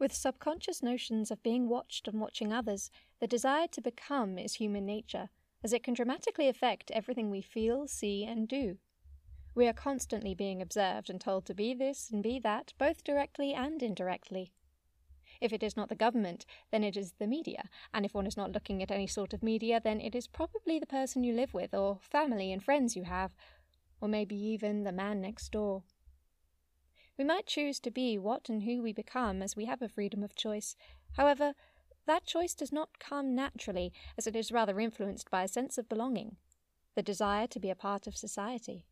With subconscious notions of being watched and watching others, the desire to become is human nature, as it can dramatically affect everything we feel, see, and do. We are constantly being observed and told to be this and be that, both directly and indirectly. If it is not the government, then it is the media, and if one is not looking at any sort of media, then it is probably the person you live with, or family and friends you have, or maybe even the man next door. We might choose to be what and who we become as we have a freedom of choice. However, that choice does not come naturally, as it is rather influenced by a sense of belonging, the desire to be a part of society.